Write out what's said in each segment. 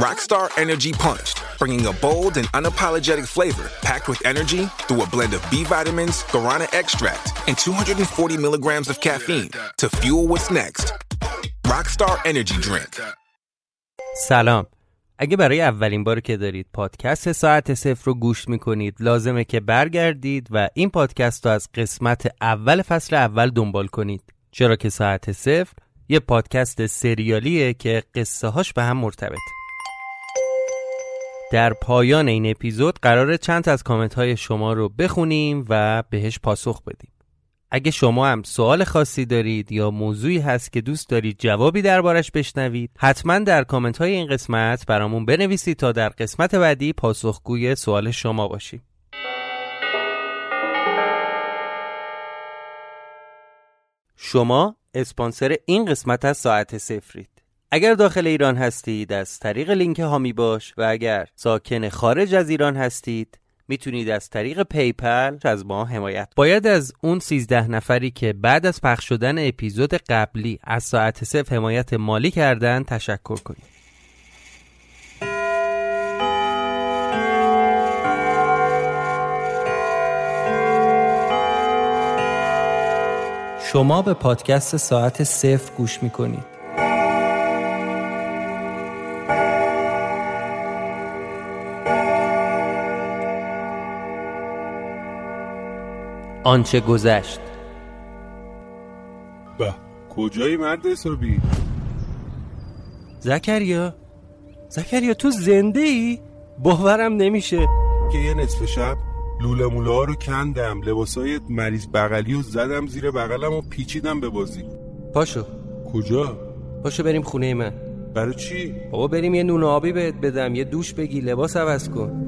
Rockstar Energy Punched, bringing a bold and unapologetic flavor packed with energy through a blend of B vitamins, guarana extract, and 240 milligrams of caffeine to fuel what's next. Rockstar Energy Drink. سلام اگه برای اولین بار که دارید پادکست ساعت صفر رو گوش می‌کنید لازمه که برگردید و این پادکست رو از قسمت اول فصل اول دنبال کنید چرا که ساعت صفر یه پادکست سریالیه که قصه هاش به هم مرتبط در پایان این اپیزود قرار چند از کامنت های شما رو بخونیم و بهش پاسخ بدیم. اگه شما هم سوال خاصی دارید یا موضوعی هست که دوست دارید جوابی دربارش بشنوید حتما در کامنت های این قسمت برامون بنویسید تا در قسمت بعدی پاسخگوی سوال شما باشیم. شما اسپانسر این قسمت از ساعت صفرید. اگر داخل ایران هستید از طریق لینک حامی باش و اگر ساکن خارج از ایران هستید می‌تونید از طریق PayPal از ما حمایت باید از اون 13 نفری که بعد از پخش شدن اپیزود قبلی از ساعت صفر حمایت مالی کردن تشکر کنید. شما به پادکست ساعت صفر گوش می‌کنید. آنچه گذشت. به کجایی مرد حسابی؟ زکریا؟ زکریا تو زنده ای؟ باورم نمیشه. که یه نصف شب لوله موله ها رو کندم لباسای مریض بغلی و زدم زیر بغلم و پیچیدم به بازی. پاشو. کجا؟ پاشو بریم خونه من. برای چی؟ بابا بریم یه نون آبی بهت بدم یه دوش بگی لباس عوض کن.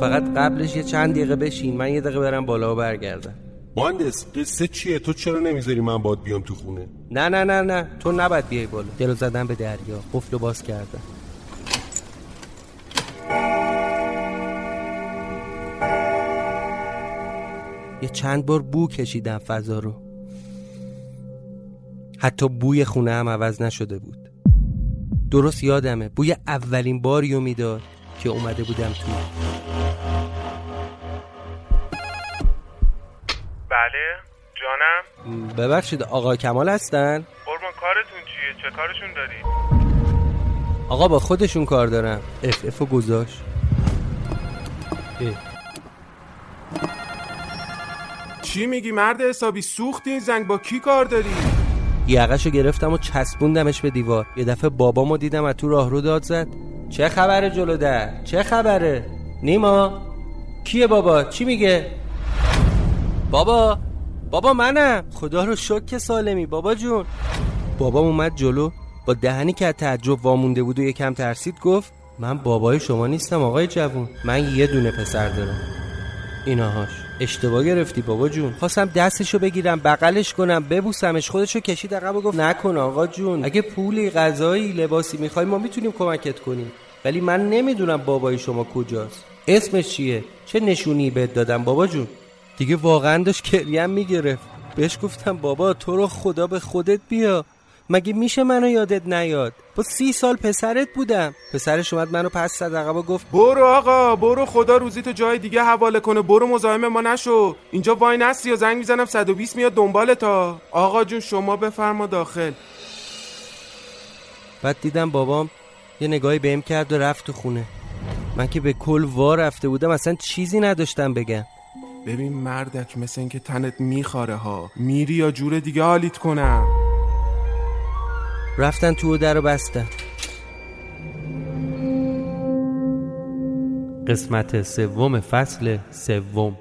فقط قبلش یه چند دقیقه بشین. من یه دقیقه برم بالا و برگردم. مهندس قصه چیه؟ تو چرا نمی‌ذاری من باد بیام تو خونه؟ نه نه نه نه. تو نباید بیای بالا. دلو زدم به دریا. قفل و باز کردم یه چند بار بو کشیدم فضا رو. حتی بوی خونه هم عوض نشده بود. درست یادمه بوی اولین باریو می‌داد که اومده بودم تو. جانم. ببخشید آقا کمال هستن؟ قربان کارتون چیه؟ چه کارشون داری آقا با خودشون کار دارم. اف اف و گذاشت. اه. چی میگی مرد حسابی؟ سوختی این زنگ با کی کار داری؟ یقشو گرفتم و چسبوندمش به دیوار. یه دفعه بابامو دیدم از تو راهرو داد زد. چه خبره جلو در؟ چه خبره؟ نیما؟ کیه بابا؟ چی میگه؟ بابا! بابا منم. خدا رو شکر که سالمی. بابا جون. بابام اومد جلو. با دهنی که از تعجب وامونده بود و یکم ترسید گفت من بابای شما نیستم آقای جوون. من یه دونه پسر دارم. ایناهاش. اشتباه گرفتی بابا جون. خواستم دستشو بگیرم بغلش کنم ببوسمش. خودشو کشید عقب و گفت نکن آقا جون. اگه پولی غذایی لباسی می‌خوای ما می‌تونیم کمکت کنیم. ولی من نمی‌دونم بابای شما کجاست. اسمش چیه؟ چه نشونی بهت دادم بابا جون؟ دیگه واقعا داشت کریم می‌گرفت. بهش گفتم بابا تو رو خدا به خودت بیا. مگه میشه منو یادت نیاد؟ با سی سال پسرت بودم. پسرش اومد منو پس زد عقب و گفت برو آقا برو خدا روزی تو جای دیگه حواله کنه. برو مزاحم ما نشو. اینجا وای نستی یا زنگ می‌زنم 120 میاد دنبال تا آقا جون شما بفرما داخل. بعد دیدم بابام یه نگاهی بهم کرد و رفت تو خونه. من که به کل وا رفته بودم اصلا چیزی نداشتم بگم. ببین مردک مثل اینکه تنت میخاره ها میری یا جور دیگه حالیت کنم رفتن تو و در رو بستن قسمت سوم فصل سوم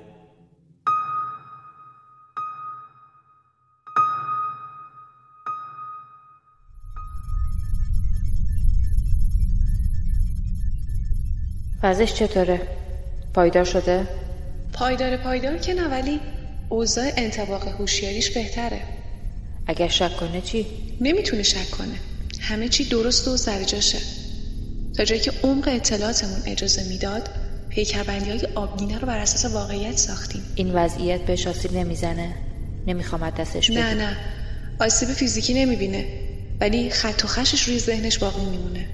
وضعش چطوره؟ پایدار شده؟ پایدار پایدار که نه ولی اوضاع انتباق هوشیاریش بهتره. اگر شک کنه چی؟ نمی‌تونه شک کنه. همه چی درست و سر جاشه. تا جایی که عمق اطلاعاتمون اجازه می‌داد پیکربندی های آبگینه رو بر اساس واقعیت ساختیم. این وضعیت بهش آسیب نمی‌زنه. نمی‌خوام دستش بگیر نه نه. آسیب فیزیکی نمی‌بینه. ولی خط و خشش روی ذهنش باقی میمونه.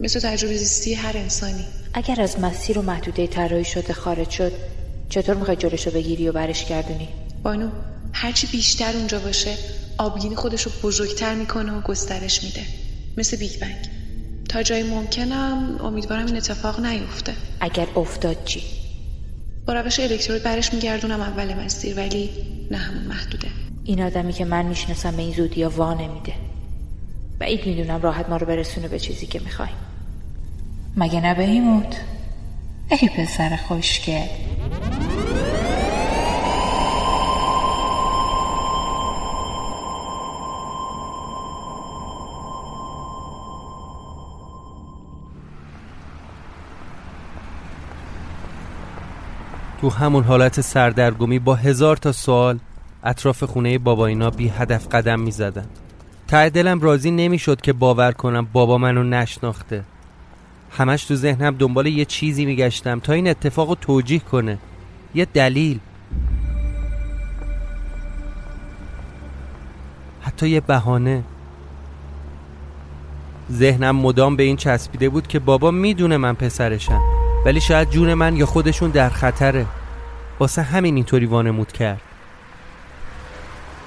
مثل تجربه زیستی هر انسانی. اگر از مسیر و محدوده طراحی شده خارج شد چطور می‌خوای جلوشو بگیری و برش گردونی؟ بانو هرچی بیشتر اونجا باشه آبگینه خودش رو بزرگتر می‌کنه و گسترش میده. مثل بیگ بنگ. تا جای ممکنم امیدوارم این اتفاق نیفته. اگر افتاد چی؟ با روش الکترود برش میگردونم اول مسیر ولی نه همون محدوده. این آدمی که من می‌شناسم به این زودی یا وا نمیده. بعید می‌دونم راحت ما رو برسونه به چیزی که می‌خوایم مگه نه بهیموت ای پسر خوشگل. تو همون حالت سردرگمی با هزار تا سوال اطراف خونه بابا اینا بی هدف قدم می زدن. ته دلم راضی نمی‌شد که باور کنم بابا منو نشناخته. همش تو ذهنم دنبال یه چیزی میگشتم تا این اتفاق رو توجیه کنه. یه دلیل. حتی یه بهانه. ذهنم مدام به این چسبیده بود که بابا می‌دونه من پسرشم. ولی شاید جون من یا خودشون در خطره. واسه همین اینطوری وانمود کرد.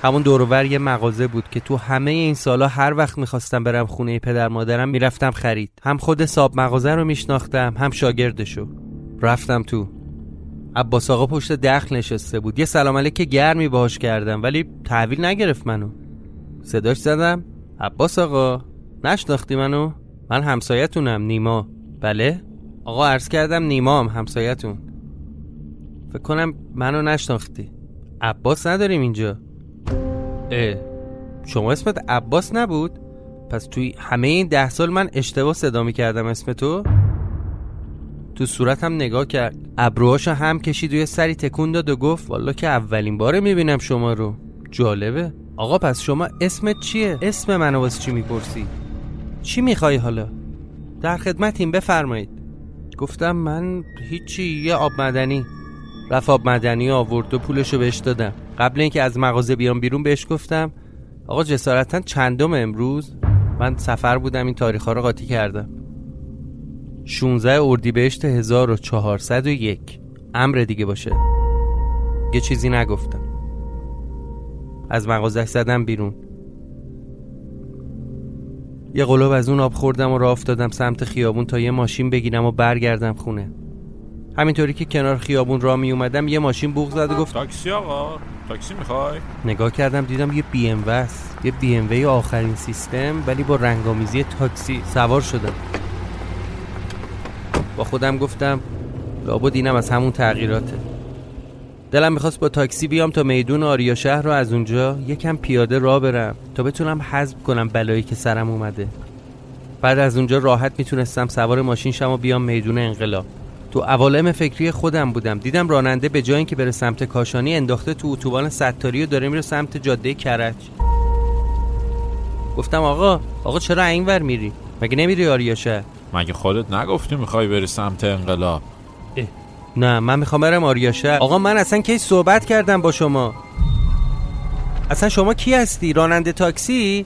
همون دورور یه مغازه بود که تو همه این سالا هر وقت می‌خواستم برم خونه پدر مادرم می‌رفتم خرید. هم خود صاب مغازه رو میشناختم هم شاگردشو. رفتم تو. عباس آقا پشت دخل نشسته بود. یه سلام علیک گرمی باهاش کردم ولی تحویل نگرفت منو. صداش زدم. عباس آقا نشناختی منو؟ من همسایتونم نیما. بله؟ آقا عرض کردم نیما هم همسایتون فکر کنم منو نشناختی عباس نداریم اینجا اه شما اسمت عباس نبود؟ پس توی همه این ده سال من اشتباه صدا می کردم اسم تو؟ تو صورتم نگاه کرد ابروهاشو هم کشید و یه سری تکون داد و گفت والا که اولین باره می‌بینم شما رو جالبه آقا پس شما اسمت چیه؟ اسم منو واسه چی می‌پرسی؟ چی می‌خوای حالا؟ در خدمتیم بفرمایید گفتم من هیچی یه آب مدنی. رفت آب مدنی آورد و پولشو بهش دادم. قبل اینکه از مغازه بیام بیرون بهش گفتم آقا جسارتا چندم امروز؟ من سفر بودم این تاریخ ها رو قاطی کردم. 16 اردیبهشت 1401 امر دیگه باشه. یه چیزی نگفتم. از مغازه زدم بیرون. یه قلوب از اون آب خوردم و راه افتادم سمت خیابون تا یه ماشین بگیرم و برگردم خونه. همینطوری که کنار خیابون راه می اومدم یه ماشین بوغ زد و گفت تاکسی آقا تاکسی می‌خوای؟ نگاه کردم دیدم یه بی ام است. یه بی ام وی آخرین سیستم ولی با رنگامیزی تاکسی سوار شدم. با خودم گفتم لابد اینم از همون تغییراته. دلم می‌خواست با تاکسی بیام تا میدون آریا شهر رو از اونجا یکم پیاده راه برم تا بتونم حذف کنم بلایی که سرم اومده. بعد از اونجا راحت می‌تونستم سوار ماشین شم و بیام میدون انقلاب. تو عوالم فکری خودم بودم. دیدم راننده به جای اینکه بره سمت کاشانی انداخته تو اتوبان ستاری و داره میره سمت جاده کرج. گفتم آقا آقا چرا اینور میری؟ مگه نمیری آریا شهر؟ مگه خودت نگفتی می‌خوای بری سمت انقلاب؟ نه من می‌خوام برم آریا شهر. آقا من اصلا کی صحبت کردم با شما؟ اصلا شما کی هستی؟ راننده تاکسی؟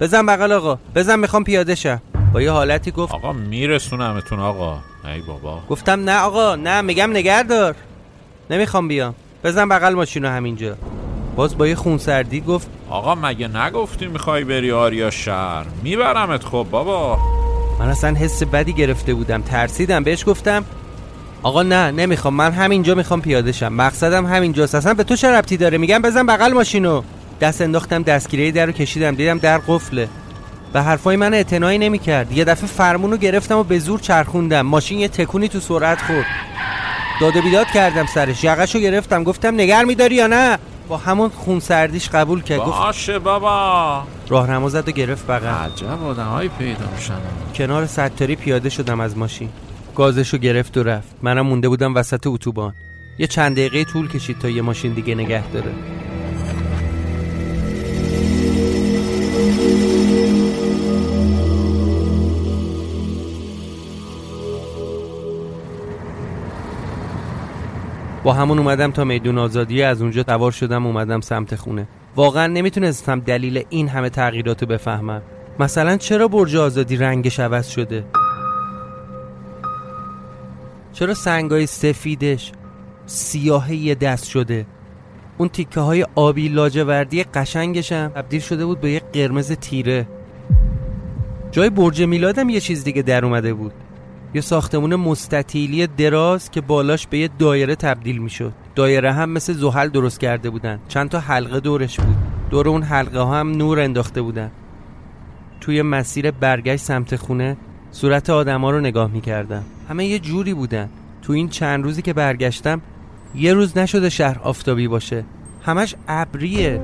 بزن بغل آقا. بزن می‌خوام پیاده شم. با یه حالتی گفت آقا میرسونمتون آقا. ای بابا. گفتم نه آقا نه میگم نگردار نمی‌خوام بیام. بزن بغل ماشینو همینجا. باز با یه خونسردی گفت آقا مگه نگفتی می‌خوای بری آریا شهر؟ میبرمت خب بابا. من اصلا حس بدی گرفته بودم. ترسیدم. بهش گفتم آقا نه نمی‌خوام. من همینجا می‌خوام پیاده شم. مقصدم همینجاست. اصلا به تو چه ربطی داره؟ میگم بزن بغل ماشینو. دست انداختم دستگیره در رو کشیدم. دیدم در قفله. به حرفای من اعتنایی نمی‌کرد. یه دفعه فرمونو گرفتم و به زور چرخوندم. ماشین یه تکونی تو سرعت خورد. داد و بیداد کردم سرش. یقشو گرفتم. گفتم نگر میداری یا نه؟ با همون خونسردیش قبول کرد. گفت باشه بابا. راهنما زد و گرفت بغل. عجب آدمایی پیدا میشن. کنار ستاری پیاده شدم از ماشین. گازشو گرفت و رفت. منم مونده بودم وسط اتوبان. یه چند دقیقه طول کشید تا یه ماشین دیگه نگه داره. با همون اومدم تا میدون آزادی از اونجا سوار شدم اومدم سمت خونه. واقعا نمی‌تونستم دلیل این همه تغییرات رو بفهمم. مثلا چرا برج آزادی رنگش عوض شده؟ چرا سنگای سفیدش سیاه یه دست شده؟ اون تیکه های آبی لاجوردی قشنگشم تبدیل شده بود به یه قرمز تیره. جای برج میلادم یه چیز دیگه در اومده بود. یه ساختمون مستطیلی دراز که بالاش به یه دایره تبدیل می‌شد. دایره هم مثل زحل درست کرده بودن. چند تا حلقه دورش بود. دور اون حلقه ها هم نور انداخته بودن. توی مسیر برگشت سمت خونه صورت آدما رو نگاه می‌کردم. همه یه جوری بودن. تو این چند روزی که برگشتم یه روز نشده شهر آفتابی باشه. همش ابریه.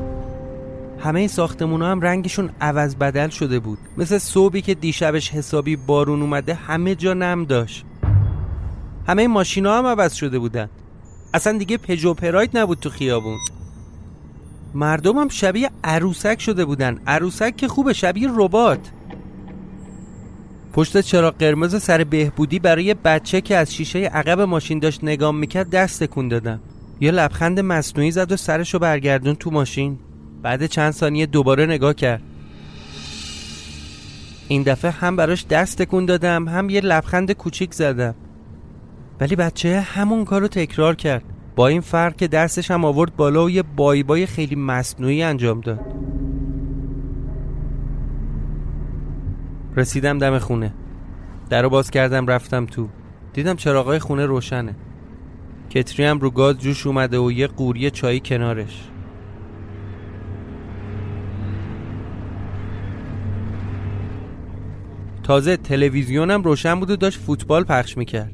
همه ساختمون هم رنگشون عوض بدل شده بود. مثل صبحی که دیشبش حسابی بارون اومده همه جا نم داشت. همه ماشینا هم عوض شده بودن. اصلا دیگه پژو پراید نبود تو خیابون. مردم هم شبیه عروسک شده بودن. عروسک که خوبه شبیه ربات. پشت چراغ قرمز سر بهبودی برای بچه که از شیشه عقب ماشین داشت نگام می‌کرد دست تکون دادم. یه لبخند مصنوعی زد و سرشو برگردون تو ماشین. بعد چند ثانیه دوباره نگاه کرد. این دفعه هم براش دست تکون دادم هم یه لبخند کوچیک زدم. ولی بچه همون کارو تکرار کرد. با این فرق که دستش هم آورد بالا و یه بای بای خیلی مصنوعی انجام داد. رسیدم دم خونه. در رو باز کردم رفتم تو. دیدم چراغای خونه روشنه. کتری هم رو گاز جوش اومده و یه قوری چایی کنارش. تازه تلویزیونم روشن بود و داشت فوتبال پخش می‌کرد.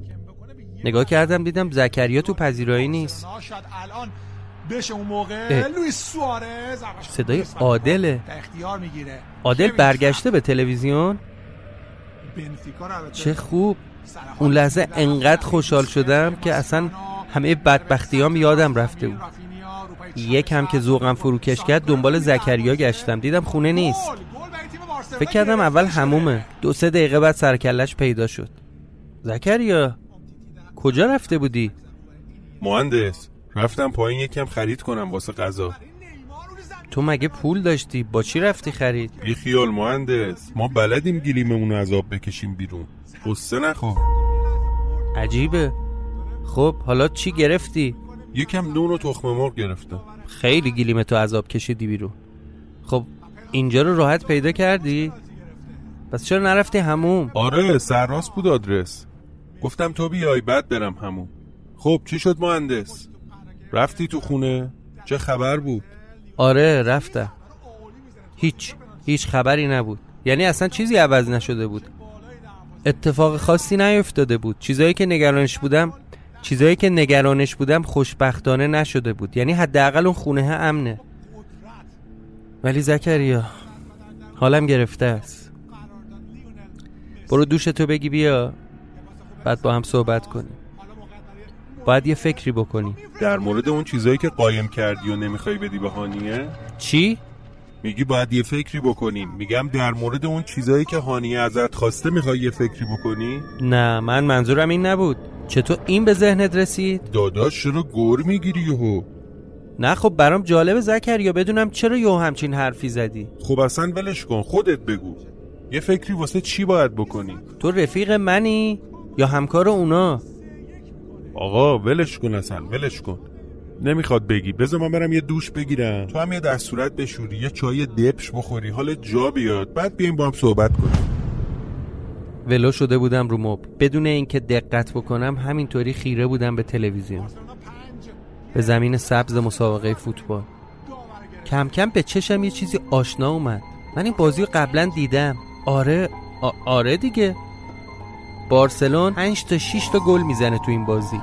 نگاه کردم دیدم زکریا تو پذیرایی نیست. بشه اون موقع. لوئیس سوارز صدای عادله اختیار می‌گیره. عادل برگشته به تلویزیون. چه خوب. اون لحظه انقدر خوشحال شدم که اصلا همه بدبختیام یادم رفته بود. یکم که ذوقم فروکش کرد دنبال زکریا گشتم. دیدم خونه نیست. فکر کردم اول همومه. دو سه دقیقه بعد سرکلش پیدا شد. زکریا کجا رفته بودی؟ مهندس. رفتم پایین یکم خرید کنم واسه غذا. تو مگه پول داشتی؟ با چی رفتی خرید؟ بی خیال مهندس. ما بلدیم گلیممون از آب بکشیم بیرون. قصه نخوا عجیبه. خب حالا چی گرفتی؟ یکم نون و تخم مرغ گرفتم. خیلی گلیم تو از آب کشیدی بیرون. خب اینجا رو راحت پیدا کردی؟ پس چرا نرفتی هموم؟ آره سرراست بود آدرس. گفتم تو بیای بعد برم هموم. خب چی شد مهندس؟ رفتی تو خونه؟ چه خبر بود؟ آره رفتم. هیچ هیچ خبری نبود. یعنی اصلا چیزی عوض نشده بود. اتفاق خاصی نیفتاده بود. چیزایی که نگرانش بودم چیزایی که نگرانش بودم خوشبختانه نشده بود. یعنی حداقل اون خونه امنه. ولی زکریا حالم گرفته است. برو دوشتو بگی بیا. بعد با هم صحبت کنیم. باید یه فکری بکنی. در مورد اون چیزایی که قایم کردی و نمی‌خوای بدی به هانیه؟ چی؟ میگی باید یه فکری بکنیم. میگم در مورد اون چیزایی که هانیه ازت خواسته می‌خوای یه فکری بکنی؟ نه من منظورم این نبود. چطور این به ذهنت رسید؟ داداش چرا گور می‌گیری یهو؟ نه خب برام جالب زکریا بدونم چرا یو همچین حرفی زدی؟ خب اصلا ولش کن خودت بگو. یه فکری واسه چی باید بکنی؟ تو رفیق منی یا همکار اونا؟ آقا ولش کن اصلا ولش کن. نمی‌خواد بگی. بذار من برم یه دوش بگیرم. تو هم یه دستورت بشوری یه چای دپش بخوری حال جا بیاد. بعد بیایم با هم صحبت کنیم. ولو شده بودم رو مب بدون اینکه دقت بکنم همینطوری خیره بودم به تلویزیون. به زمین سبز مسابقه فوتبال. کم کم به چشم یه چیزی آشنا اومد. من این بازی رو قبلا دیدم. آره آره دیگه. بارسلون 5 تا 6 تا گل می‌زنه تو این بازی.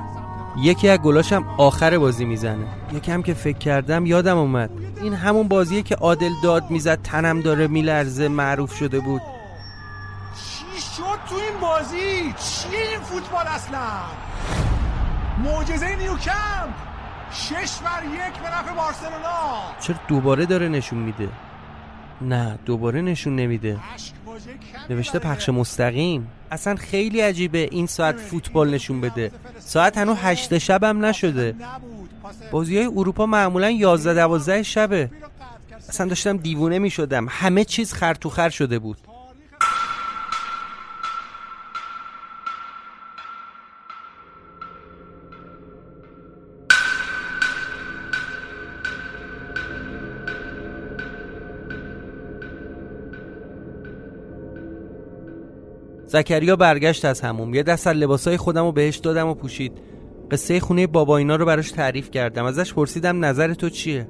یکی از گلاشم آخر بازی می‌زنه. یکم که فکر کردم یادم اومد. این همون بازیه که عادل داد می‌زد تنم داره میلرزه معروف شده بود. چی شد تو این بازی؟ چیه این فوتبال اصلا؟ معجزه نیوکمپ! شش بر یک به نفع بارسلونا! چرا دوباره داره نشون میده؟ نه دوباره نشون نمیده. نوشته پخش مستقیم. اصلا خیلی عجیبه این ساعت فوتبال نشون بده. ساعت هنو هشت شبم نشده. بازی های اروپا معمولا یازده دوازده شبه. اصلا داشتم دیوونه می شدم همه چیز خر شده بود. زکریا برگشت از هموم. یه دست از لباسای خودم رو بهش دادم و پوشید. قصه خونه بابا اینا رو براش تعریف کردم. ازش پرسیدم نظر تو چیه؟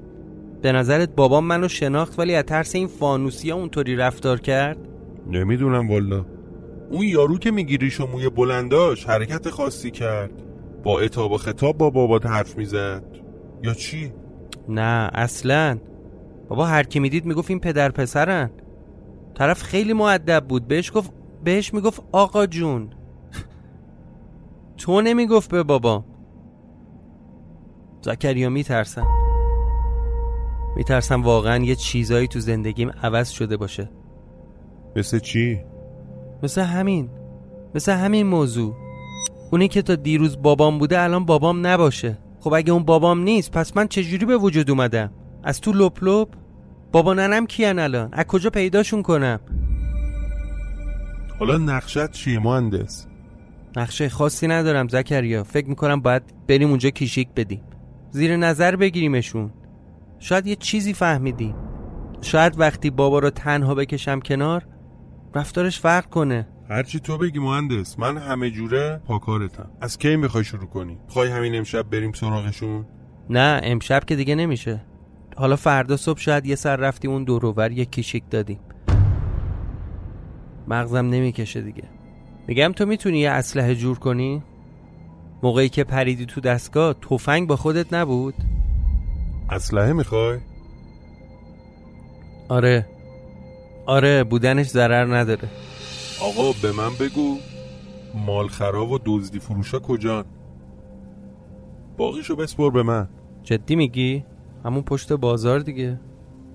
به نظرت بابام منو شناخت ولی از ترس این فانوسی ها اونطوری رفتار کرد؟ نمی‌دونم والا. اون یارو که میگیریش و موی بلنداش حرکت خاصی کرد. با اتاب و خطاب با بابات حرف می‌زد. یا چی؟ نه اصلا. بابا هر کی می‌دید می‌گفت این پدر پسرن. طرف خیلی معدب بود. بهش گفت بهش می‌گفت آقا جون. تو نمی‌گفت به بابا. زکریا میترسم میترسم واقعا یه چیزایی تو زندگیم عوض شده باشه. مثل چی؟ مثل همین. مثل همین موضوع. اونی که تا دیروز بابام بوده الان بابام نباشه. خب اگه اون بابام نیست پس من چجوری به وجود اومدم؟ از تو لپ لپ؟ بابا ننم کیان الان؟ از کجا پیداشون کنم؟ حالا نقشت چیه مهندس نقشه خاصی ندارم زکریا. فکر می‌کنم باید بریم اونجا کیشیک بدیم. زیر نظر بگیریمشون. شاید یه چیزی فهمیدیم شاید وقتی بابا رو تنها بکشم کنار رفتارش فرق کنه. هرچی تو بگی مهندس من همه جوره پاکارتم. از کی می‌خوای شروع کنی؟ خواهی همین امشب بریم سراغشون؟ نه امشب که دیگه نمیشه. حالا فردا صبح شاید یه سر رفتیم اون دوروور یه کیشیک دادیم. مغزم نمی‌کشه دیگه میگم تو می‌تونی یه اسلحه جور کنی؟ موقعی که پریدی تو دستگاه تفنگ با خودت نبود؟ اسلحه می‌خوای؟ آره آره بودنش ضرر نداره آقا به من بگو مال خراب و دزدی فروشا کجان باقیشو بسپر به من جدی میگی؟ همون پشت بازار دیگه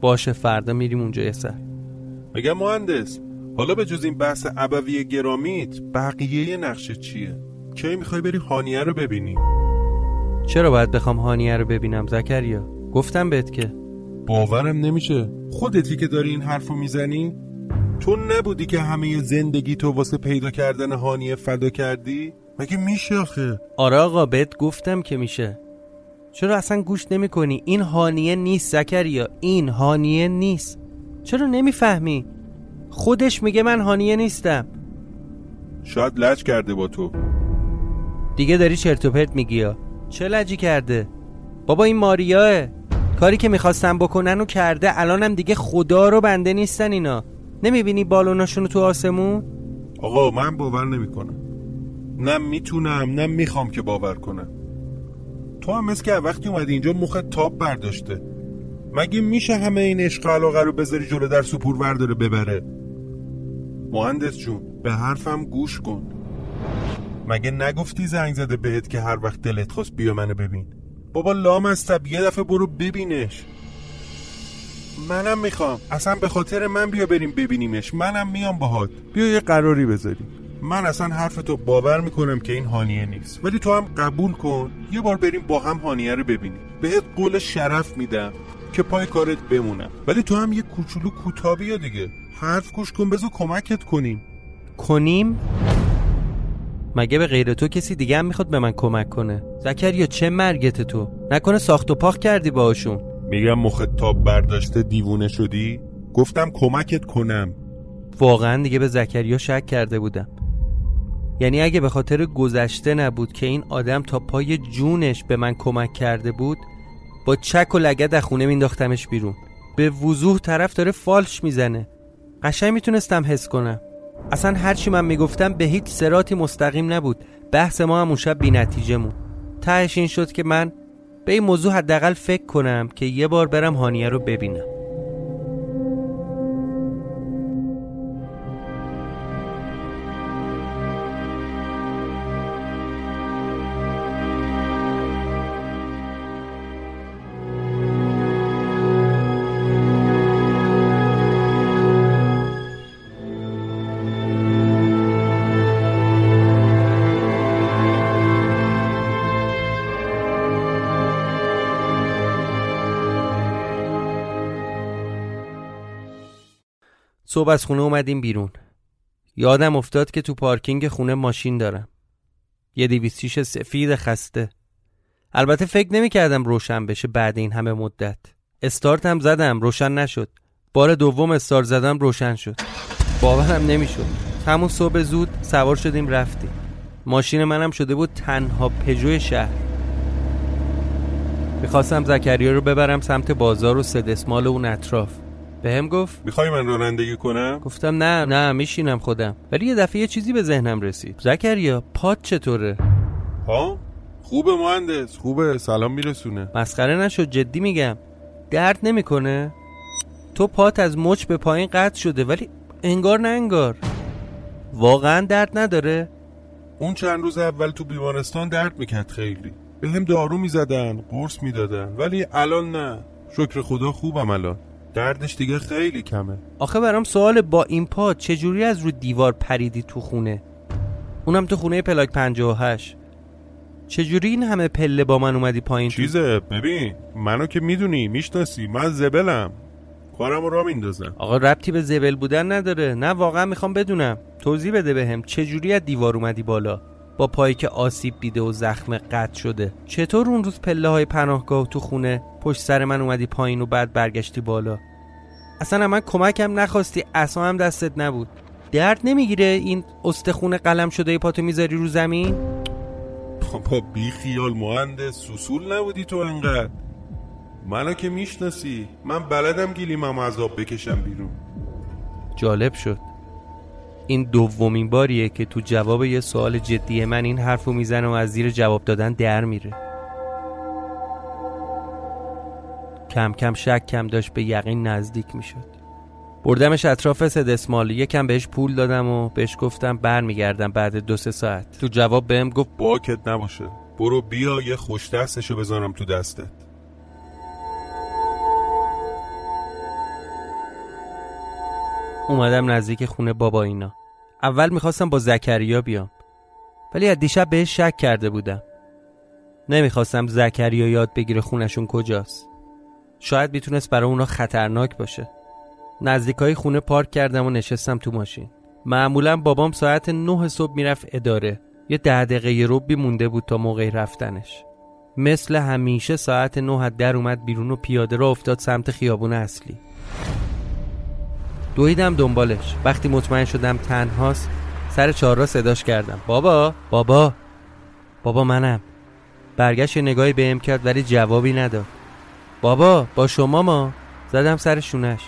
باشه فردا میریم اونجا یه سر میگم مهندس حالا به جز این بحث ابوی گرامیت بقیه نقشه چیه؟ کی می‌خوای بری هانیه رو ببینی؟ چرا باید بخوام هانیه رو ببینم زکریا؟ گفتم بهت که. باورم نمیشه. خودتی که داری این حرفو می‌زنی؟ تو نبودی که همه زندگی تو واسه پیدا کردن هانیه فدا کردی؟ مگه میشه آخه؟ آره آقا بهت گفتم که میشه. چرا اصلا گوش نمی کنی این هانیه نیست زکریا. این هانیه نیست. چرا نمی‌فهمی؟ خودش میگه من هانیه نیستم. شاید لج کرده با تو. دیگه داری چرت و پرت میگی چه لجی کرده؟ بابا این ماریاه. کاری که می‌خواستم بکنن و کرده الانم دیگه خدا رو بنده نیستن اینا. نمی‌بینی بالوناشونو تو آسمون؟ آقا من باور نمی‌کنم. نه می‌تونم نه می‌خوام که باور کنم. تو هم مثل که وقتی اومدی اینجا مخت تاب برداشته. مگه میشه همه این عشق علاقه رو بذاری جلو در سپور ورداره ببره؟ مهندس جون به حرفم گوش کن. مگه نگفتی زنگ زده بهت که هر وقت دلت خواست بیا منو ببین؟ بابا لام از یه دفعه برو ببینش. منم می‌خوام. اصلا به خاطر من بیا بریم ببینیمش. منم میام باهات. بیا یه قراری بذاریم من اصلا حرف تو باور می‌کنم که این هانیه نیست. ولی تو هم قبول کن. یه بار بریم با هم هانیه رو ببینیم. بهت قول شرف میدم. که پای کارت بمونم ولی تو هم یه کوچولو کوتابی دیگه. حرف گوش کن بذار کمکت کنیم. کنیم؟ مگه به غیر تو کسی دیگه هم می‌خواد به من کمک کنه؟ زکریا چه مرگت تو؟ نکنه ساخت و پاخ کردی باهاشون. میگم مخت تاب برداشته دیوونه شدی؟ گفتم کمکت کنم. واقعا دیگه به زکریا شک کرده بودم. یعنی اگه به خاطر گذشته نبود که این آدم تا پای جونش به من کمک کرده بود با چک و لگد از خونه مینداختمش بیرون. به وضوح طرف داره فالش می‌زنه. قشنگ می‌تونستم حس کنم. اصلا هرچی من می‌گفتم به هیچ سراتی مستقیم نبود. بحث ما هم اون شب بی نتیجه مون تهش این شد که من به این موضوع حداقل فکر کنم که یه بار برم هانیه رو ببینم. صبح از خونه اومدیم بیرون. یادم افتاد که تو پارکینگ خونه ماشین دارم. یه دیویستیش سفید خسته. البته فکر نمی کردم روشن بشه بعد این همه مدت. استارت هم زدم روشن نشد. بار دوم استارت زدم روشن شد. باورم نمی‌شد. همون صبح زود سوار شدیم رفتیم. ماشین منم شده بود تنها پژو شهر. می‌خواستم زکریا رو ببرم سمت بازار و سدسمال اون اطراف. به هم گفت می‌خوای من رانندگی کنم؟ گفتم نه نه میشینم خودم ولی یه دفعه یه چیزی به ذهنم رسید زکریا پات چطوره؟ ها؟ خوبه مهندس خوبه سلام میرسونه مسخره نشد جدی میگم درد نمی‌کنه؟ تو پات از مچ به پایین قطع شده ولی انگار نه انگار واقعا درد نداره؟ اون چند روز اول تو بیمارستان درد می‌کرد خیلی به هم دارو می‌زدن قرص می‌دادن ولی الان نه شکر خدا خوبم الان دردش دیگه خیلی کمه. آخه برام سوال با این پا چجوری از رو دیوار پریدی تو خونه؟ اونم تو خونه پلاک 58 چجوری این همه پله با من اومدی پایین چیزه ببین منو که می‌دونی می‌شناسی من زبلم. کارم را میندازم. آقا ربطی به زبل بودن نداره. نه واقعا می‌خوام بدونم. توضیح بده بهم. چجوری از دیوار اومدی بالا؟ با پایی که آسیب دیده و زخم قطع شده. چطور اون روز پله های پناهگاه تو خونه پشت سر من اومدی پایین و بعد برگشتی بالا؟ اصلا من کمکم نخواستی اصلا هم دستت نبود. درد نمی‌گیره این استخونه قلم شده پاتو می‌ذاری رو زمین؟ بابا بی خیال مهندس سوسول نبودی تو انقدر. منو که می‌شناسی من بلدم گیلیمم عذاب بکشم بیرون. جالب شد. این دومین باریه که تو جواب یه سوال جدی من این حرفو می‌زنه و از زیر جواب دادن در میره. کم کم شک کم داشت به یقین نزدیک می‌شد. بردمش اطراف سدسمال یکم بهش پول دادم و بهش گفتم برمیگردم بعد دو سه ساعت. تو جواب بهم گفت باکت نباشه. برو بیا یه خوش دستشو بزنم تو دستت. اومدم نزدیک خونه بابا اینا. اول می‌خواستم با زکریا بیام. ولی از دیشب بهش شک کرده بودم. نمی‌خواستم زکریا یاد بگیره خونشون کجاست. شاید می‌تونست برای اونا خطرناک باشه. نزدیکای خونه پارک کردم و نشستم تو ماشین. معمولا بابام ساعت نه صبح می‌رفت اداره. یه ده دقیقه روبی مونده بود تا موقع رفتنش. مثل همیشه ساعت نه در اومد بیرون و پیاده را افتاد سمت خیابون اصلی. دویدم دنبالش. وقتی مطمئن شدم تنهاست سر چهار صداش کردم. بابا بابا. بابا منم. برگشت نگاهی بهم کرد ولی جوابی نداد. بابا با شما ما. زدم سر شونش.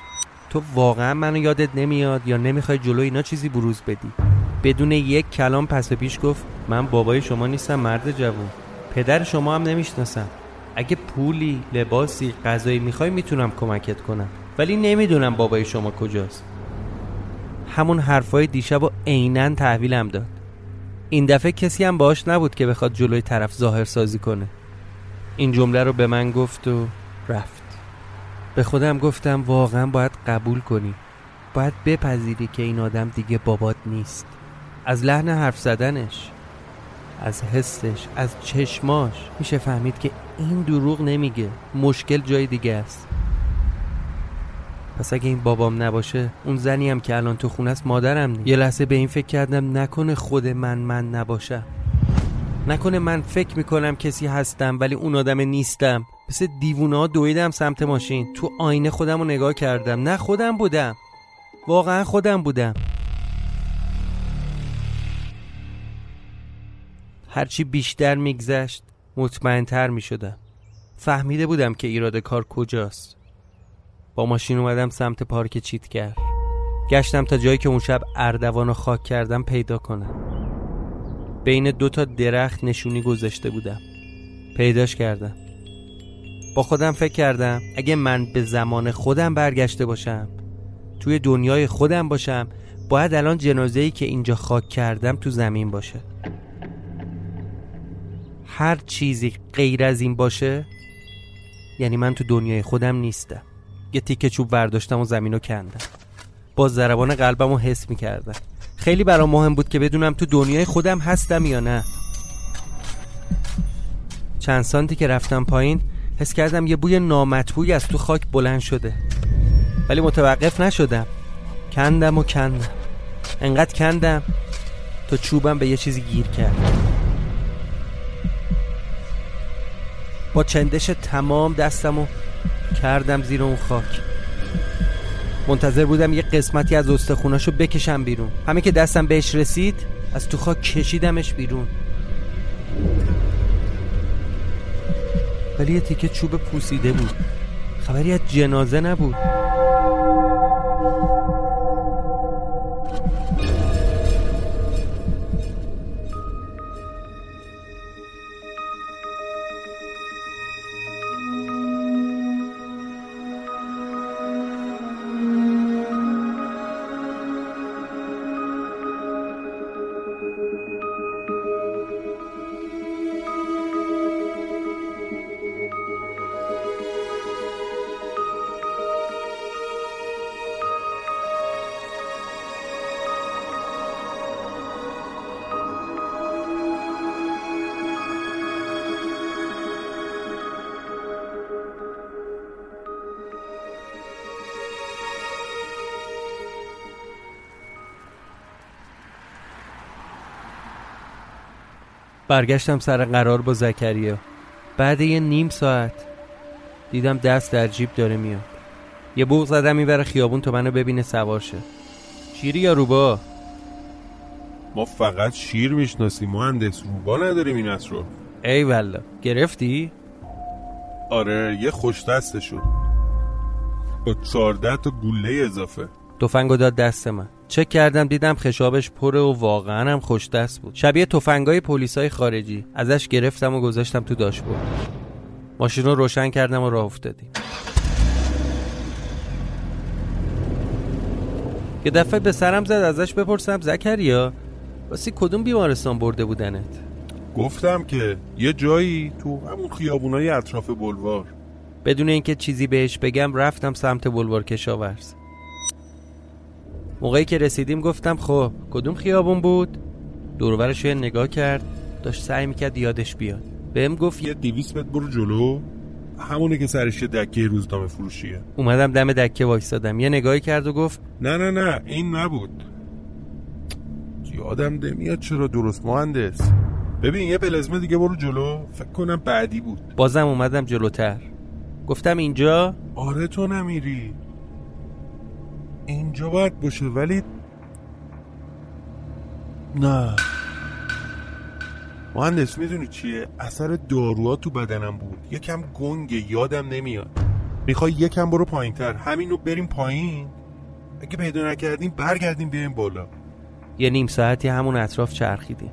تو واقعا منو یادت نمیاد یا نمی‌خوای جلو اینا چیزی بروز بدی؟ بدون یک کلام پس پیش گفت من بابای شما نیستم مرد جوون. پدر شما هم نمی‌شناسم. اگه پولی لباسی غذایی می‌خوای می‌تونم کمکت کنم. ولی نمی‌دونم بابای شما کجاست. همون حرفای دیشب و عینا تحویلم داد. این دفعه کسی هم باش نبود که بخواد جلوی طرف ظاهر سازی کنه. این جمله رو به من گفت و رفت. به خودم گفتم واقعا باید قبول کنی. باید بپذیری که این آدم دیگه بابات نیست. از لحن حرف زدنش از حسش از چشماش میشه فهمید که این دروغ نمیگه. مشکل جای دیگه است. پس اگه این بابام نباشه اون زنی هم که الان تو خونه است مادرم نیست. یه لحظه به این فکر کردم نکنه خود من من نباشم. نکنه من فکر می‌کنم کسی هستم ولی اون آدم نیستم. مثل دیوونه ها دویدم سمت ماشین. تو آینه خودم رو نگاه کردم. نه خودم بودم. واقعا خودم بودم. هرچی بیشتر میگذشت مطمئنتر می‌شدم. فهمیده بودم که ایراد کار کجاست. با ماشین اومدم سمت پارک چیتگر. گشتم تا جایی که اون شب اردوان رو خاک کردم پیدا کنم. بین دو تا درخت نشونی گذاشته بودم. پیداش کردم. با خودم فکر کردم اگه من به زمان خودم برگشته باشم توی دنیای خودم باشم باید الان جنازه‌ای که اینجا خاک کردم تو زمین باشه. هر چیزی غیر از این باشه یعنی من تو دنیای خودم نیستم. یه تیکه چوب برداشتم و زمین رو کندم. با ضربان قلبم رو حس می‌کردم. خیلی برام مهم بود که بدونم تو دنیای خودم هستم یا نه. چند سانتی که رفتم پایین حس کردم یه بوی نامطبوعی از تو خاک بلند شده. ولی متوقف نشدم. کندم و کندم. انقدر کندم تا چوبم به یه چیزی گیر کرد. با چندش تمام دستم و کردم زیر اون خاک. منتظر بودم یه قسمتی از استخوناشو بکشم بیرون. همه که دستم بهش رسید از تو خاک کشیدمش بیرون. ولی یه تیکه چوب پوسیده بود. خبری از جنازه نبود. برگشتم سر قرار با زکریا. بعد یه نیم ساعت. دیدم دست در جیب داره میاد. یه بوق زدم می‌بره خیابون تو منو ببینه سوار شه. شیری یا روبا؟ ما فقط شیر می‌شناسیم مهندس روبا نداریم این رو. ای والله. گرفتی؟ آره یه خوش شد با چارده تا گوله اضافه. تفنگو داد دست من. چک کردم دیدم خشابش پره و واقعا هم خوش دست بود. شبیه تفنگای پلیسای خارجی. ازش گرفتم و گذاشتم تو داشبورد. ماشین رو روشن کردم و راه افتادیم. یه دفعه به سرم زد ازش بپرسم زکریا واسه کدوم بیمارستان برده بودنت؟ گفتم که یه جایی تو همون خیابونای اطراف بلوار. بدون اینکه چیزی بهش بگم رفتم سمت بلوار کشاورز. موقعی که رسیدیم گفتم خب کدوم خیابون بود؟ دورورش یه نگاه کرد داشت سعی می‌کرد یادش بیاد. بهم گفت یه دیویس متر برو جلو. همونه که سرش دکه روزنامه فروشیه. اومدم دم دکه وایستادم یه نگاهی کرد و گفت نه نه نه این نبود. یادم نمیاد چرا درست مهندس. ببین یه پلزمه دیگه برو جلو. فکر کنم بعدی بود. بازم اومدم جلوتر. گفتم اینجا؟ آره تو نمیری. اینجا باید باشه ولی نه. مهندس می‌دونی چیه؟ اثر داروها تو بدنم بود. یکم گنگه یادم نمیاد. می‌خوای یکم برو پایین تر همینو بریم پایین. اگه پیدا نکردیم برگردیم بیایم بالا. یه نیم ساعتی همون اطراف چرخیدیم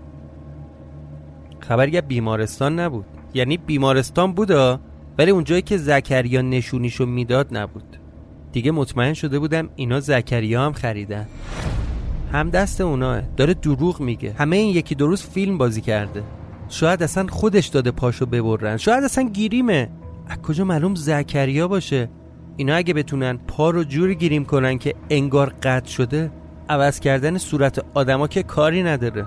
خبری از بیمارستان نبود. یعنی بیمارستان بودا ولی اونجایی که زکریا نشونیشو می‌داد نبود. دیگه مطمئن شده بودم اینا زکریا هم خریدن. هم دست اوناه. داره دروغ میگه. همه این یکی دو روز فیلم بازی کرده. شاید اصلا خودش داده پاشو ببرن. شاید اصلا گیریمه. از کجا معلوم زکریا باشه؟ اینا اگه بتونن پا رو جوری گیریم کنن که انگار قطع شده عوض کردن صورت آدما که کاری نداره.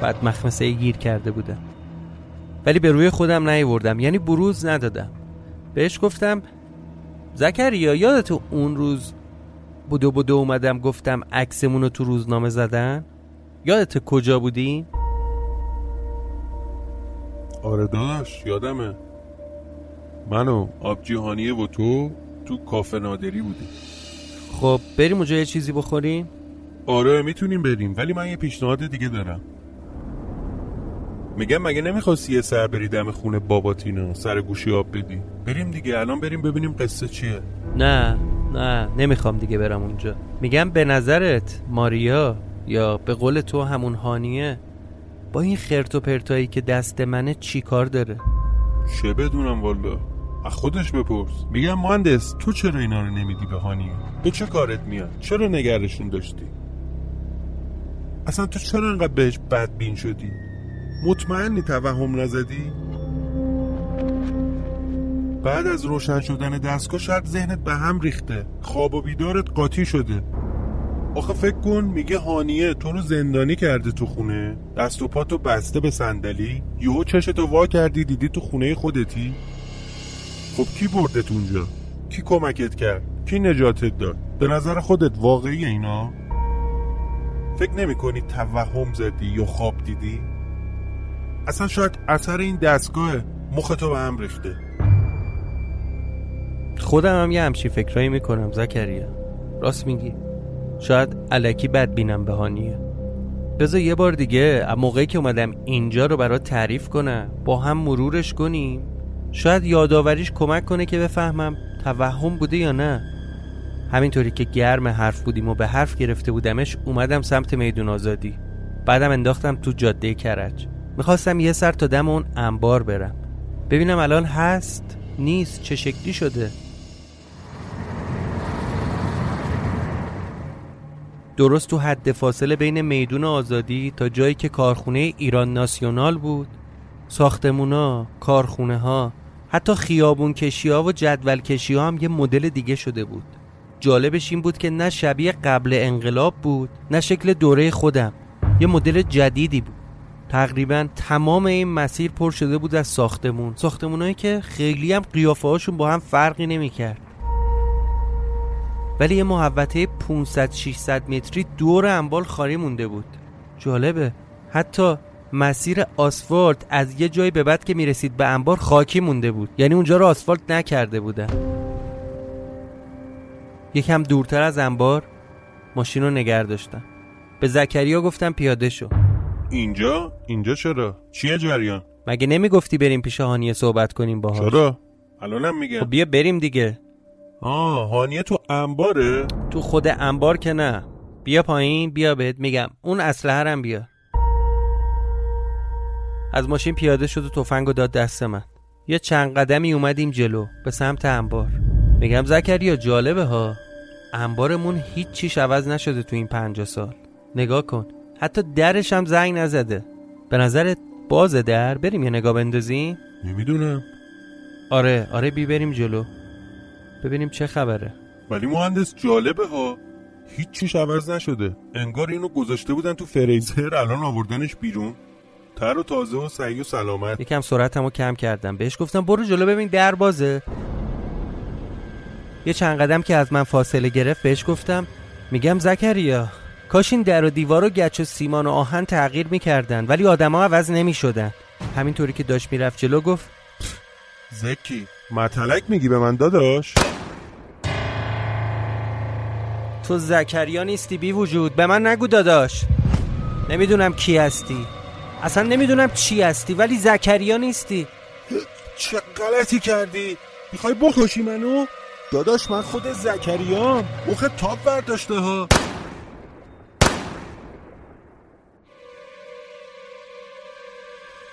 بعد مخمسه گیر کرده بودم. ولی به روی خودم نیوردم یعنی بروز ندادم. بهش گفتم زکریا یادت اون روز بودو بودو اومدم گفتم عکسمون رو تو روزنامه زدن یادت کجا بودی؟ آره داداش یادمه من و آبجی هانیه و تو تو کافه نادری بودیم خب بریم اونجا یه چیزی بخوریم؟ آره می‌تونیم بریم ولی من یه پیشنهاد دیگه دارم میگم مگه نمی‌خواستی یه سر بری دم خونه باباتینا سر گوشی آب بدی. بریم دیگه الان بریم ببینیم قصه چیه. نه نه نمی‌خوام دیگه برم اونجا. میگم به نظرت ماریا یا به قول تو همون هانیه با این خرت و پرتایی که دست منه چی کار داره؟ چه بدونم والا. از خودش بپرس. میگم مهندس تو چرا اینا رو نمیدی به هانیه؟ به چه کارت میاد؟ چرا نگرشون داشتی؟ اصلا تو چرا انقدر بهش بدبین شدی؟ مطمئنی توهم نزدی؟ بعد از روشن شدن دستگاه شاید ذهنت به هم ریخته. خواب و بیدارت قاطی شده. آخه فکر کن میگه هانیه تو رو زندانی کرده تو خونه. دست و پاتو بسته به صندلی. یهو چشتو وا کردی دیدی تو خونه خودتی. خب کی بردت اونجا؟ کی کمکت کرد؟ کی نجاتت داد؟ به نظر خودت واقعی اینا؟ فکر نمی کنی توهم زدی یا خواب دیدی؟ اصلا شاید اثر این دستگاه مختو به هم ریخته. خودم هم یه همچی فکرایی می‌کنم زکریا. راست میگی. شاید علکی بد بینم به هانیه بذار یه بار دیگه موقعی که اومدم اینجا رو برات تعریف کنم. با هم مرورش کنیم. شاید یادآوریش کمک کنه که بفهمم توهم بوده یا نه. همینطوری که گرم حرف بودیم و به حرف گرفته بودمش اومدم سمت میدون آزادی بعدم انداختم تو جاده کرج. می‌خواستم یه سر تا دم اون انبار برم. ببینم الان هست نیست چه شکلی شده. درست تو حد فاصله بین میدون آزادی تا جایی که کارخونه ایران ناسیونال بود ساختمونا، کارخونه ها حتی خیابون کشی ها و جدول کشی ها هم یه مدل دیگه شده بود. جالبش این بود که نه شبیه قبل انقلاب بود نه شکل دوره خودم یه مدل جدیدی بود. تقریبا تمام این مسیر پر شده بود از ساختمون. ساختمونایی که خیلی هم قیافه هاشون با هم فرقی نمی‌کرد. ولی یه محوطه 500 600 متری دور انبال خالی مونده بود. جالبه. حتی مسیر آسفالت از یه جایی به بعد که می‌رسید به انبار خاکی مونده بود. یعنی اونجا رو آسفالت نکرده بودن. یکم دورتر از انبار ماشین رو نگر داشتم. به زکریا گفتم پیاده شو. اینجا؟ اینجا چرا؟ چیه جریان؟ مگه نمی‌گفتی بریم پیش هانیه صحبت کنیم باهاش؟ چرا؟ الانم میگم خب بیا بریم دیگه. آه هانیه تو انباره؟ تو خود انبار که نه. بیا پایین بیا بهت میگم. اون اسلحه هم بیا. از ماشین پیاده شد و تفنگ و داد دست من. یه چند قدمی اومدیم جلو به سمت انبار. میگم زکریا جالبه ها. انبارمون هیچ چیش عوض نشده تو این پنجاه سال. نگاه کن. حتی درش هم زنگ نزده. به نظرت باز در بریم یه نگاه بندازیم؟ نمی‌دونم. آره آره بی بریم جلو. ببینیم چه خبره. ولی مهندس جالبه ها. هیچ چیش عوض نشده. انگار اینو گذاشته بودن تو فریزر الان آوردنش بیرون. تر و تازه و سعی و سلامت. یکم سرعتمو کم کردم. بهش گفتم برو جلو ببین در بازه. یه چند قدم که از من فاصله گرفت بهش گفتم میگم زکریا. کاش این در و دیوار و گچ و سیمان و آهن تغییر می‌کردن ولی آدما عوض نمی‌شدن. همینطوری که داشت می‌رفت جلو گفت زکی متلک میگی به من داداش؟ تو زکریا نیستی بی وجود. به من نگو داداش. نمی‌دونم کی هستی. اصلا نمی‌دونم چی هستی ولی زکریا نیستی. چه غلطی کردی؟ می‌خوای بکشی منو؟ داداش من خود زکریا مخ تاپ برداشته ها.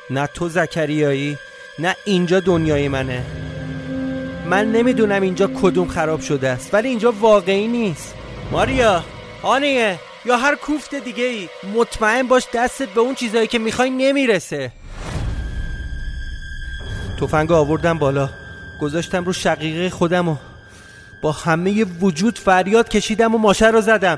نه تو زکریایی نه اینجا دنیای منه. من نمی‌دونم اینجا کدوم خراب شده است ولی اینجا واقعی نیست. ماریا آنیه یا هر کوفت دیگه ای مطمئن باش دستت به اون چیزایی که می‌خوای نمی‌رسه. تفنگ آوردم بالا. گذاشتم رو شقیقه خودم و با همه وجود فریاد کشیدم و ماشه رو زدم.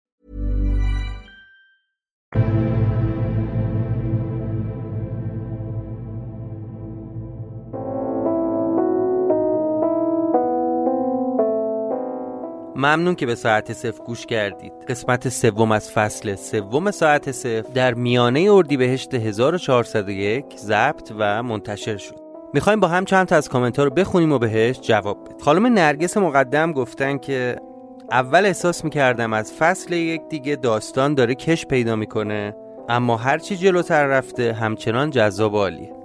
ممنون که به ساعت صفر گوش کردید. قسمت سوم از فصل سوم ساعت صفر در میانه اردیبهشت 1401 ضبط و منتشر شد. می‌خوایم با هم چند تا از کامنت ها رو بخونیم و بهش جواب بدیم. خانم نرگس مقدم گفتن که اول احساس می‌کردم از فصل یک دیگه داستان داره کش پیدا می‌کنه اما هرچی جلوتر رفته همچنان جذاب عالیه.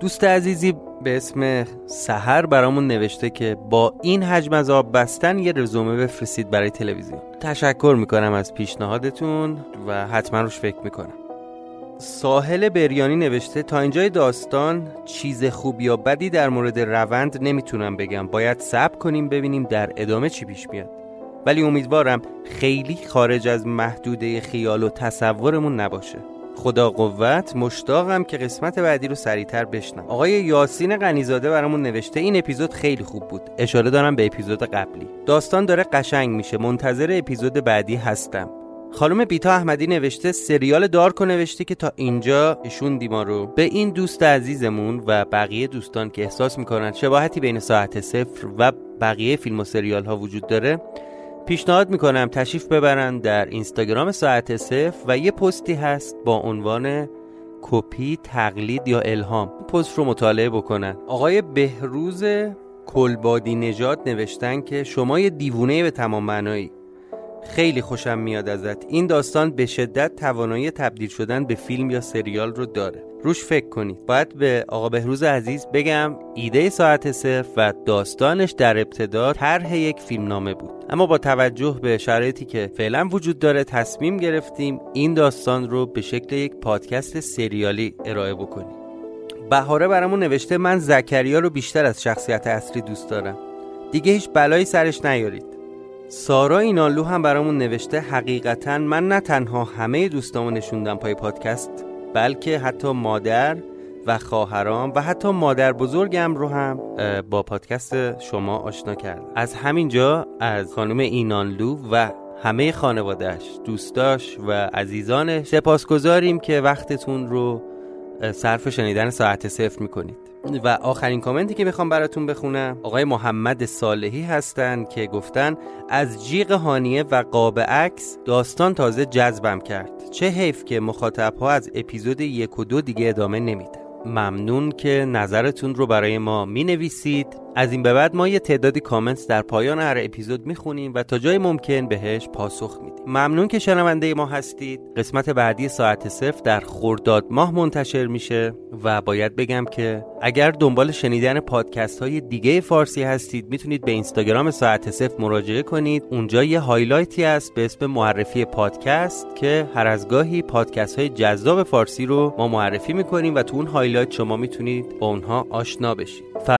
دوست عزیزی به اسم سهر برامون نوشته که با این حجم از آب بستن یه رزومه بفرستید برای تلویزیون. تشکر می‌کنم از پیشنهادتون و حتما روش فکر می‌کنم. ساحل بریانی نوشته تا اینجای داستان چیز خوب یا بدی در مورد روند نمی‌تونم بگم. باید صبر کنیم ببینیم در ادامه چی پیش میاد. ولی امیدوارم خیلی خارج از محدوده خیال و تصورمون نباشه. خدا قوت مشتاقم که قسمت بعدی رو سریعتر بشنم. آقای یاسین غنیزاده برامون نوشته این اپیزود خیلی خوب بود. اشاره دارم به اپیزود قبلی. داستان داره قشنگ میشه. منتظر اپیزود بعدی هستم. خانم بیتا احمدی نوشته سریال دارکو نوشته که تا اینجا ایشون دیما رو. به این دوست عزیزمون و بقیه دوستان که احساس می‌کنن شباهتی بین ساعت صفر و بقیه فیلم و سریال ها وجود داره پیشنهاد می‌کنم تشریف ببرن در اینستاگرام ساعت صفر و یه پستی هست با عنوان کپی تقلید یا الهام. پست رو مطالعه بکنن. آقای بهروز کلبادی نجات نوشتن که شما یه دیوونه به تمام معنایی. خیلی خوشم میاد ازت. این داستان به شدت توانایی تبدیل شدن به فیلم یا سریال رو داره. روش فکر کنید باید به آقا بهروز عزیز بگم ایده ساعت صرف و داستانش در ابتدا طرح یک فیلمنامه بود. اما با توجه به شرایطی که فعلا وجود داره تصمیم گرفتیم این داستان رو به شکل یک پادکست سریالی ارائه بکنیم. بهاره برامون نوشته من زکریا رو بیشتر از شخصیت اصلی دوست دارم. دیگه هیچ بلایی سرش نیارید. سارا اینالو هم برامون نوشته حقیقتا من نه تنها همه دوستامو نشوندم پای پادکست بلکه حتی مادر و خواهرام و حتی مادر بزرگم رو هم با پادکست شما آشنا کرد. از همینجا از خانم اینانلو و همه خانوادهش دوستاش و عزیزانش سپاسگزاریم که وقتتون رو صرف شنیدن ساعت صفر می‌کنید. و آخرین کامنتی که می‌خوام براتون بخونم. آقای محمد صالحی هستن که گفتن از جیغ هانیه و قاب عکس داستان تازه جذبم کرد. چه حیف که مخاطب ها از اپیزود یک و دو دیگه ادامه نمیده ممنون که نظرتون رو برای ما می نویسید از این به بعد ما یه تعدادی کامنت در پایان هر اپیزود می خونیم و تا جای ممکن بهش پاسخ میدیم. ممنون که شنونده ما هستید. قسمت بعدی ساعت صفر در خرداد ماه منتشر میشه و باید بگم که اگر دنبال شنیدن پادکست های دیگه فارسی هستید می‌تونید به اینستاگرام ساعت صفر مراجعه کنید. اونجا یه highlight ی هست به اسم معرفی پادکست که هر از گاهی پادکست های جذاب فارسی رو ما معرفی می‌کنیم و تو اون highlight شما می‌تونید با اونها آشنا بشید.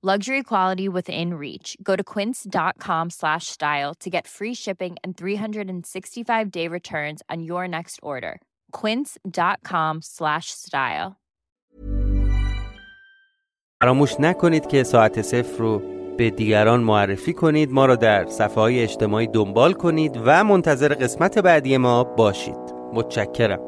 Luxury quality within reach. Go to quince.com slash style to get free shipping and 365 day returns on your next order. Quince.com slash style. فراموش نکنید که ساعت صفر رو به دیگران معرفی کنید ما را در صفحه های اجتماعی دنبال کنید و منتظر قسمت بعدی ما باشید متشکرم